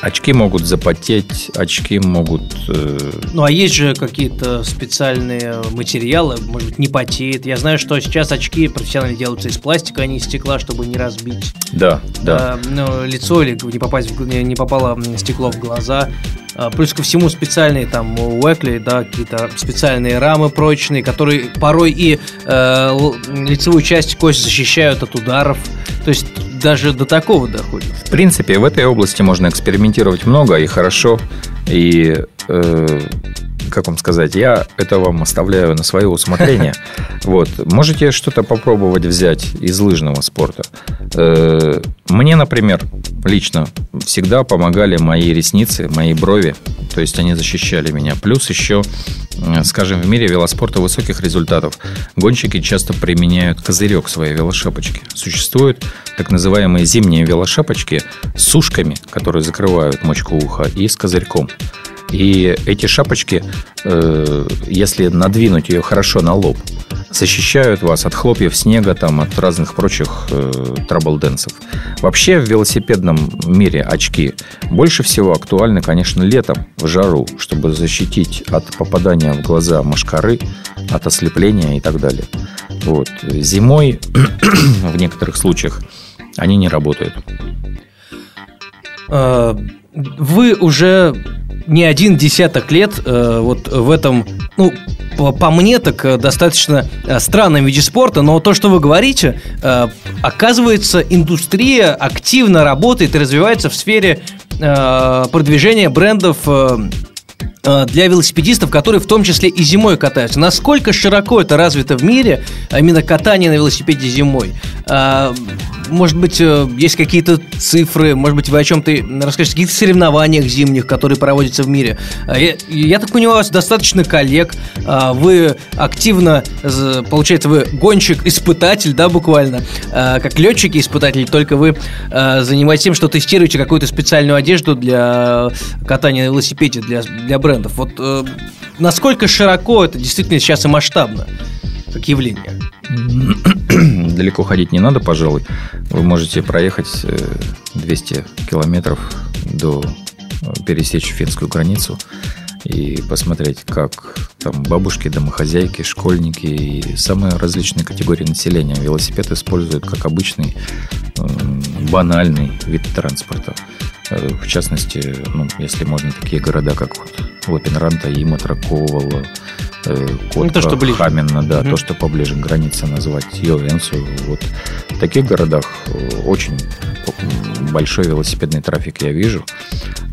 очки могут запотеть, очки могут... э, Ну, а есть же какие-то специальные материалы, может быть, не потеет. Я знаю, что сейчас очки профессионально делаются из пластика, а не из стекла, чтобы не разбить да, да. а, ну, лицо или не, попасть в не, попало стекло в глаза. А, Плюс ко всему специальные там Уэкли, да, какие-то специальные рамы прочные, которые порой и э, лицевую часть кость защищают от ударов. То есть даже до такого доходит. В принципе, в этой области можно экспериментировать много и хорошо. И, э, как вам сказать, я это вам оставляю на свое усмотрение. Вот. Можете что-то попробовать взять из лыжного спорта. Э, Мне, например, лично всегда помогали мои ресницы, мои брови. То есть они защищали меня. Плюс еще, скажем, в мире велоспорта высоких результатов гонщики часто применяют козырек своей велошапочки. Существуют так называемые зимние велошапочки с ушками, которые закрывают мочку уха, и с козырьком. И эти шапочки, э, если надвинуть ее хорошо на лоб, защищают вас от хлопьев снега, там, от разных прочих э, траблденсов. Вообще в велосипедном мире очки больше всего актуальны, конечно, летом, в жару, чтобы защитить от попадания в глаза машкары, от ослепления и так далее. Вот. Зимой в некоторых случаях они не работают. Э, Вы уже не один десяток лет э, вот в этом, ну, по, по мне так э, достаточно э, странном виде спорта, но то, что вы говорите, э, оказывается, индустрия активно работает и развивается в сфере э, продвижения брендов э, для велосипедистов, которые в том числе и зимой катаются. Насколько широко это развито в мире, а именно катание на велосипеде зимой? А, Может быть, э, есть какие-то цифры, может быть, вы о чем-то расскажете, каких-то соревнованиях зимних, которые проводятся в мире. А Я, я так понимаю, у вас достаточно коллег, вы активно, получается, вы гонщик-испытатель, да, буквально, как летчики-испытатели, только вы занимаетесь тем, что тестируете какую-то специальную одежду для катания на велосипеде, для, для брендов. Вот э, насколько широко это действительно сейчас и масштабно, как явление? Далеко ходить не надо, пожалуй. Вы можете проехать э, 200 километров до э, пересечь финскую границу и посмотреть, как там бабушки, домохозяйки, школьники и самые различные категории населения велосипед используют как обычный банальный вид транспорта. Э, В частности, ну, если можно, такие города, как вот Лапинранта, Иматра, Ковала, э, Котка, то, что ближе. Хаменно, да, Мгм. то, что поближе к границе назвать, Йовенцу. Вот в таких городах э, очень большой велосипедный трафик я вижу.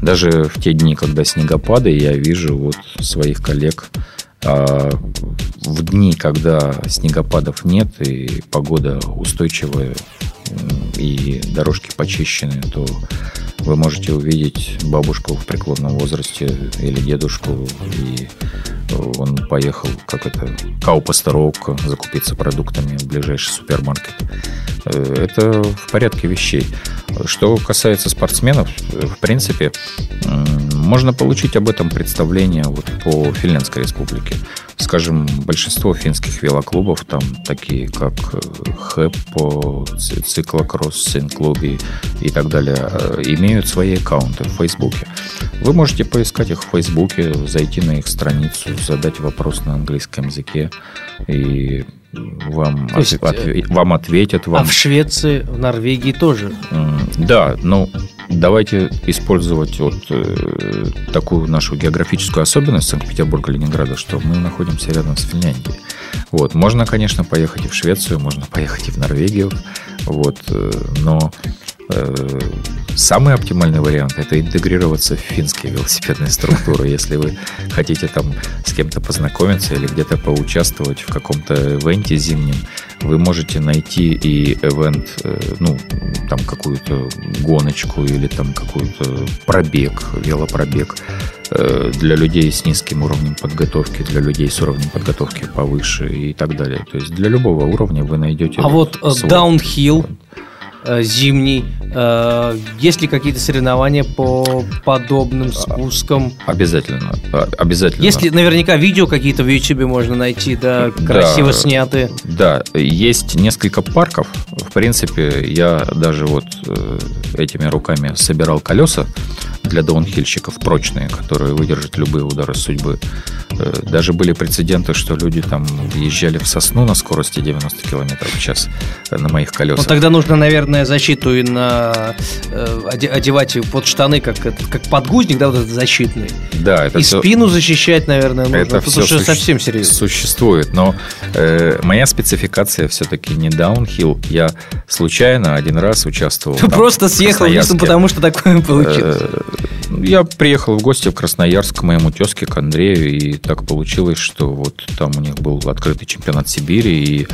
Даже в те дни, когда снегопады, я вижу вот своих коллег. А в дни, когда снегопадов нет и погода устойчивая и дорожки почищены, то вы можете увидеть бабушку в преклонном возрасте или дедушку, и он поехал, как это, Каупастеровка, закупиться продуктами в ближайший супермаркет. Э, Это в порядке вещей. Что касается спортсменов, э, в принципе, можно получить об этом представление вот по Финляндской республике. Скажем, большинство финских велоклубов, там такие как э, Хэппо, Ци- Циклокросс, Синклуби и так далее, э, имеют свои аккаунты в Фейсбуке. Вы можете поискать их в Фейсбуке, зайти на их страницу, задать вопрос на английском языке, и вам, То есть, отве- отве- вам ответят. Вам А в Швеции, в Норвегии тоже. Да, ну давайте использовать вот э, такую нашу географическую особенность Санкт-Петербурга, Ленинграда, что мы находимся рядом с Финляндией. Вот, можно, конечно, поехать и в Швецию, можно поехать и в Норвегию, вот, э, но э, самый оптимальный вариант это интегрироваться в финские велосипедные структуры. Если вы хотите там с кем-то познакомиться или где-то поучаствовать в каком-то ивенте зимнем, вы можете найти и ивент, э, ну, там какую-то гоночку или там какой-то пробег, велопробег э, для людей с низким уровнем подготовки, для людей с уровнем подготовки повыше и так далее. То есть для любого уровня вы найдете... А вот э, свой даунхилл э, зимний, э, есть ли какие-то соревнования по подобным спускам? Обязательно. а, Обязательно. Есть ли наверняка видео какие-то в YouTube можно найти, да, красиво Да. сняты? Да, есть несколько парков. В принципе, я даже вот э, этими руками собирал колеса для даунхильщиков прочные, которые выдержат любые удары судьбы. Э, Даже были прецеденты, что люди там въезжали в сосну на скорости 90 км в час э, на моих Ну, колесах. тогда нужно, наверное, защиту и на э, оде- одевать под штаны, как, как подгузник, да, вот этот защитный. Да, это и всё- спину защищать, наверное, нужно. Это Тут все уже совсем серьезно. существует, но э, моя спецификация все-таки не даунхилл. Я случайно один раз участвовал. Ты там, просто съехал вниз, ну, потому что такое получилось. Я приехал в гости в Красноярск к моему тезке, к Андрею, и так получилось, что вот там у них был открытый чемпионат Сибири, и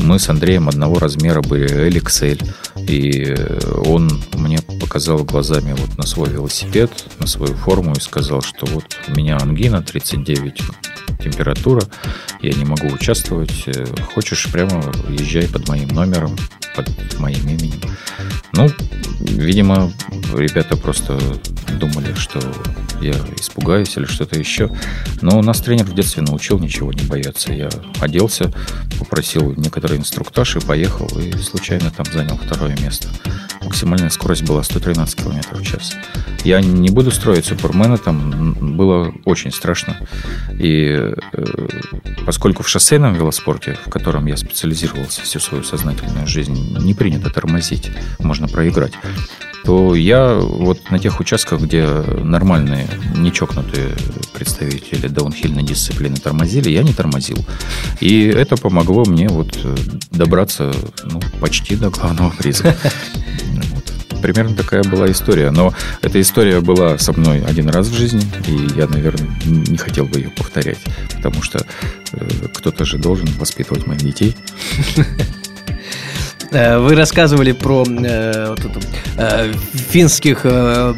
мы с Андреем одного размера были LXL, и он мне показал глазами вот на свой велосипед, на свою форму и сказал, что вот у меня ангина 39 температура, я не могу участвовать, э, хочешь прямо езжай под моим номером, под моим именем. Ну, видимо, ребята просто думали, что я испугаюсь или что-то еще. Но нас тренер в детстве научил ничего не бояться. Я оделся, попросил некоторый инструктаж и поехал, и случайно там занял второе место. Максимальная скорость была 113 км в час. Я не буду строить супермена, там было очень страшно. И э, поскольку в шоссейном велоспорте, в котором я специализировался всю свою сознательную жизнь, не принято тормозить, можно проиграть, то я вот на тех участках, где нормальные, не чокнутые представители даунхильной дисциплины тормозили, я не тормозил. И это помогло мне вот э, добраться ну, почти до главного приза. Примерно такая была история. Но эта история была со мной один раз в жизни, и я, наверное, не хотел бы ее повторять, потому что э, кто-то же должен воспитывать моих детей. Э, Вы рассказывали про э, вот это, э, финских э,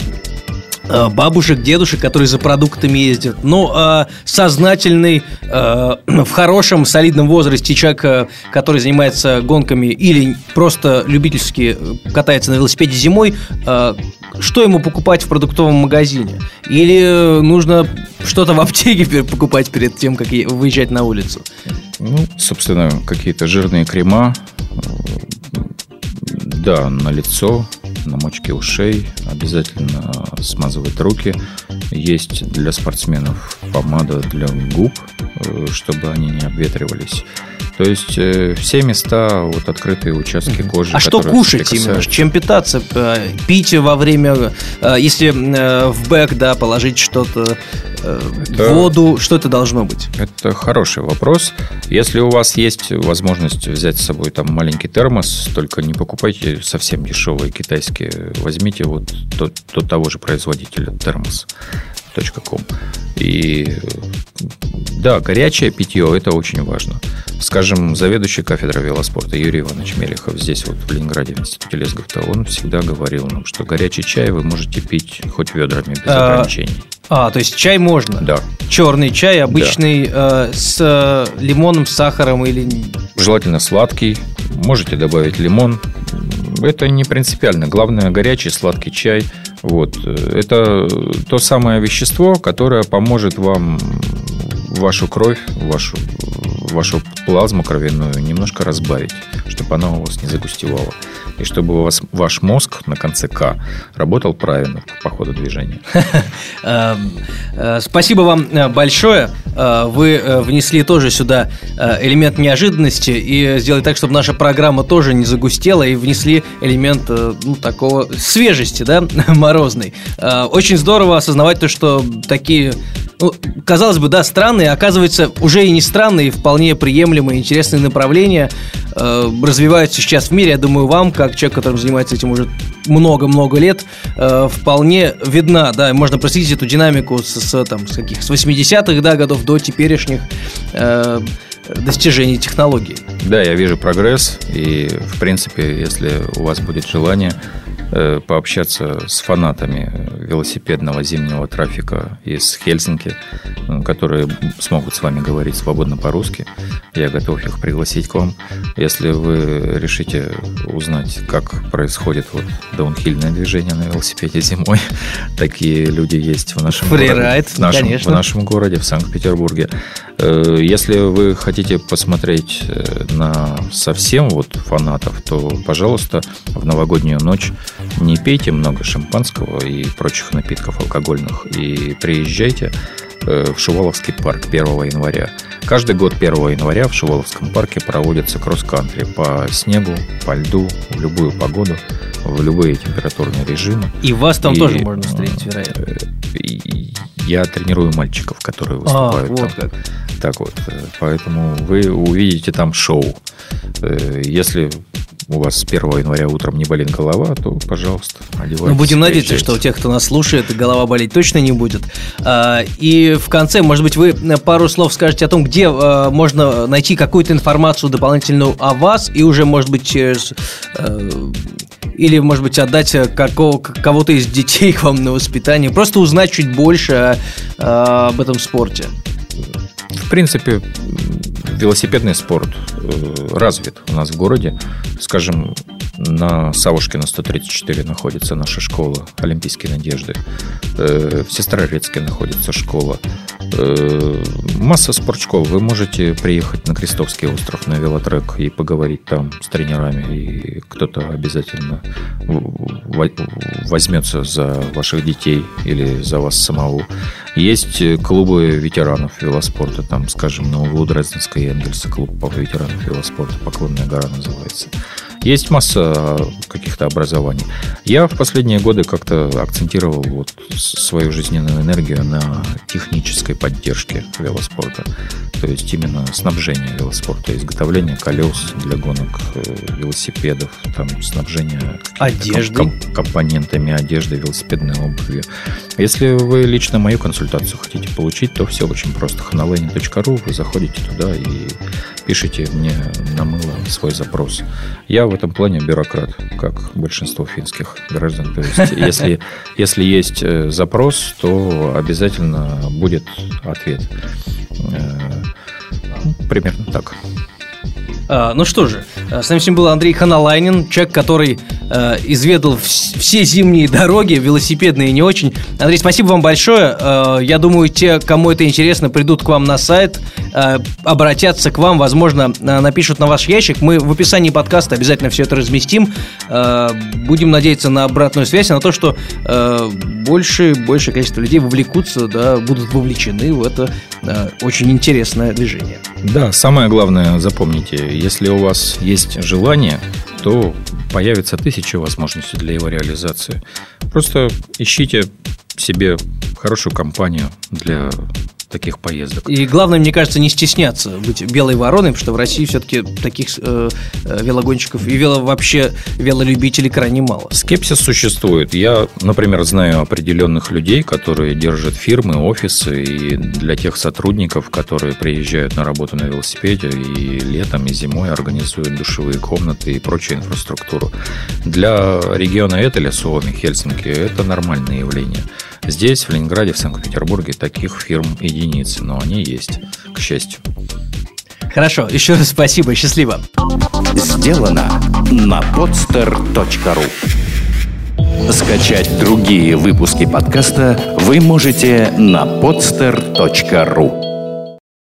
бабушек, дедушек, которые за продуктами ездят. Но э, сознательный, э, в хорошем, солидном возрасте человек, э, который занимается гонками или просто любительски э, катается на велосипеде зимой, э, что ему покупать в продуктовом магазине? Или э, нужно что-то в аптеке покупать перед тем, как выезжать на улицу? Ну, собственно, какие-то жирные крема, э, да, на лицо, на мочке ушей, обязательно смазывать руки. Есть для спортсменов помада для губ, э, чтобы они не обветривались. То есть э, все места, вот открытые участки кожи. А что кушать именно? Чем питаться? Э, Пить во время, э, если э, в бэк, да, положить что-то, э, Это- воду, что это должно быть? Это хороший вопрос. Если у вас есть возможность взять с собой там маленький термос, только не покупайте совсем дешевые китайские. Возьмите вот то, то того же производителя термос.com. И да, горячее питье это очень важно. Скажем, заведующий кафедрой велоспорта Юрий Иванович Мелехов здесь вот в Ленинграде в институте Лесговта, он всегда говорил нам, что горячий чай вы можете пить хоть ведрами без А, ограничений. А, то есть чай можно? Да. Черный чай, обычный, э, с э, лимоном, с сахаром или... Желательно сладкий. Можете добавить лимон. Это не принципиально. Главное горячий сладкий чай. Вот. Это то самое вещество, которое поможет вам вашу кровь, вашу, вашу плазму кровяную немножко разбавить, чтобы она у вас не загустевала. И чтобы у вас ваш мозг на конце К работал правильно по ходу движения. Э, э, Спасибо вам э, большое. Вы внесли тоже сюда элемент неожиданности и сделали так, чтобы наша программа тоже не загустела и внесли элемент ну, такого свежести, да, морозной. Очень здорово осознавать то, что такие, ну, казалось бы, да, странные, оказывается, уже и не странные, вполне приемлемые, интересные направления э, развиваются сейчас в мире. Я думаю, вам, как человек, который занимается этим уже много-много лет, э, вполне видна, да, можно проследить эту динамику с, с, там, с каких, с 80-х, да, годов до теперешних э, достижений технологий. Да, я вижу прогресс, и, в принципе, если у вас будет желание, пообщаться с фанатами велосипедного зимнего трафика из Хельсинки, э, которые смогут с вами говорить свободно по-русски. Я готов их пригласить к вам. Если вы решите узнать, как происходит вот даунхильное движение на велосипеде зимой, такие люди есть в нашем Фрирайд, городе. В нашем, конечно. в нашем городе, в Санкт-Петербурге. Э, Если вы хотите посмотреть э, на совсем вот фанатов, то, пожалуйста, в новогоднюю ночь не пейте много шампанского и прочих напитков алкогольных и приезжайте э, в Шуваловский парк 1 января. Каждый год 1 января в Шуваловском парке проводится кросс-кантри по снегу, по льду, в любую погоду, в любые температурные режимы. И вас там И, тоже можно встретить, вероятно. Э, и Я тренирую мальчиков, которые А, выступают вот там. как. Так вот, э, поэтому вы увидите там шоу. Э, Если у вас с 1 января утром не болит голова, то, пожалуйста, одевайтесь. Ну, будем надеяться, что у тех, кто нас слушает, голова болеть точно не будет. А, И в конце, может быть, вы пару слов скажете о том, где а, можно найти какую-то информацию дополнительную о вас, и уже, может быть, через... э, Или, может быть, отдать э, какого- кого-то из детей к вам на воспитание. Просто узнать чуть больше а, об этом спорте. В принципе, велосипедный спорт э, развит у нас в городе. Скажем, на Савушкина 134 находится наша школа Олимпийской надежды. Э, В Сестрорецке находится школа. Э, Масса спортшкол. Вы можете приехать на Крестовский остров, на велотрек и поговорить там с тренерами. И кто-то обязательно возьмется за ваших детей или за вас самого. Есть э, клубы ветеранов велоспорта, там, скажем, на углу Дрезденской и Энгельса, клуб по ветеранов велоспорта, Поклонная гора называется. Есть масса каких-то образований. Я в последние годы как-то акцентировал вот свою жизненную энергию на технической поддержке велоспорта. То есть именно снабжение велоспорта, изготовление колес для гонок э, велосипедов, там, снабжение какими-то Одеждой. ком- ком- компонентами одежды, велосипедной обуви. Если вы лично мою консультацию хотите получить, то все очень просто. hanalane.ru, вы заходите туда и пишите мне на мыло свой запрос. Я в этом плане бюрократ, как большинство финских граждан. То есть, если, если есть э, запрос, то обязательно будет ответ. Э, ну, Примерно так. А, ну что же, а, с нами сегодня был Андрей Ханалайнин, человек, который э, изведал вс- все зимние дороги, велосипедные не очень. Андрей, спасибо вам большое. Э, я думаю, те, кому это интересно, придут к вам на сайт, э, обратятся к вам, возможно, э, напишут на ваш ящик. Мы в описании подкаста обязательно все это разместим. Э, будем надеяться на обратную связь, на то, что э, больше, большее количество людей вовлекутся, да, будут вовлечены в это э, очень интересное движение. Да, самое главное, запомните, если у вас есть желание, то появится тысяча возможностей для его реализации. Просто ищите себе хорошую компанию для таких поездок. И главное, мне кажется, не стесняться быть белой вороной, потому что в России все-таки таких э, э, велогонщиков и вело, вообще велолюбителей крайне мало. Скепсис существует. Я, например, знаю определенных людей, которые держат фирмы, офисы, и для тех сотрудников, которые приезжают на работу на велосипеде и летом, и зимой организуют душевые комнаты и прочую инфраструктуру. Для региона Этеля, Суоми, Хельсинки это нормальное явление. Здесь, в Ленинграде, в Санкт-Петербурге таких фирм единицы, но они есть, к счастью. Хорошо, еще раз спасибо, счастливо. Сделано на podster.ru Скачать другие выпуски подкаста вы можете на podster.ru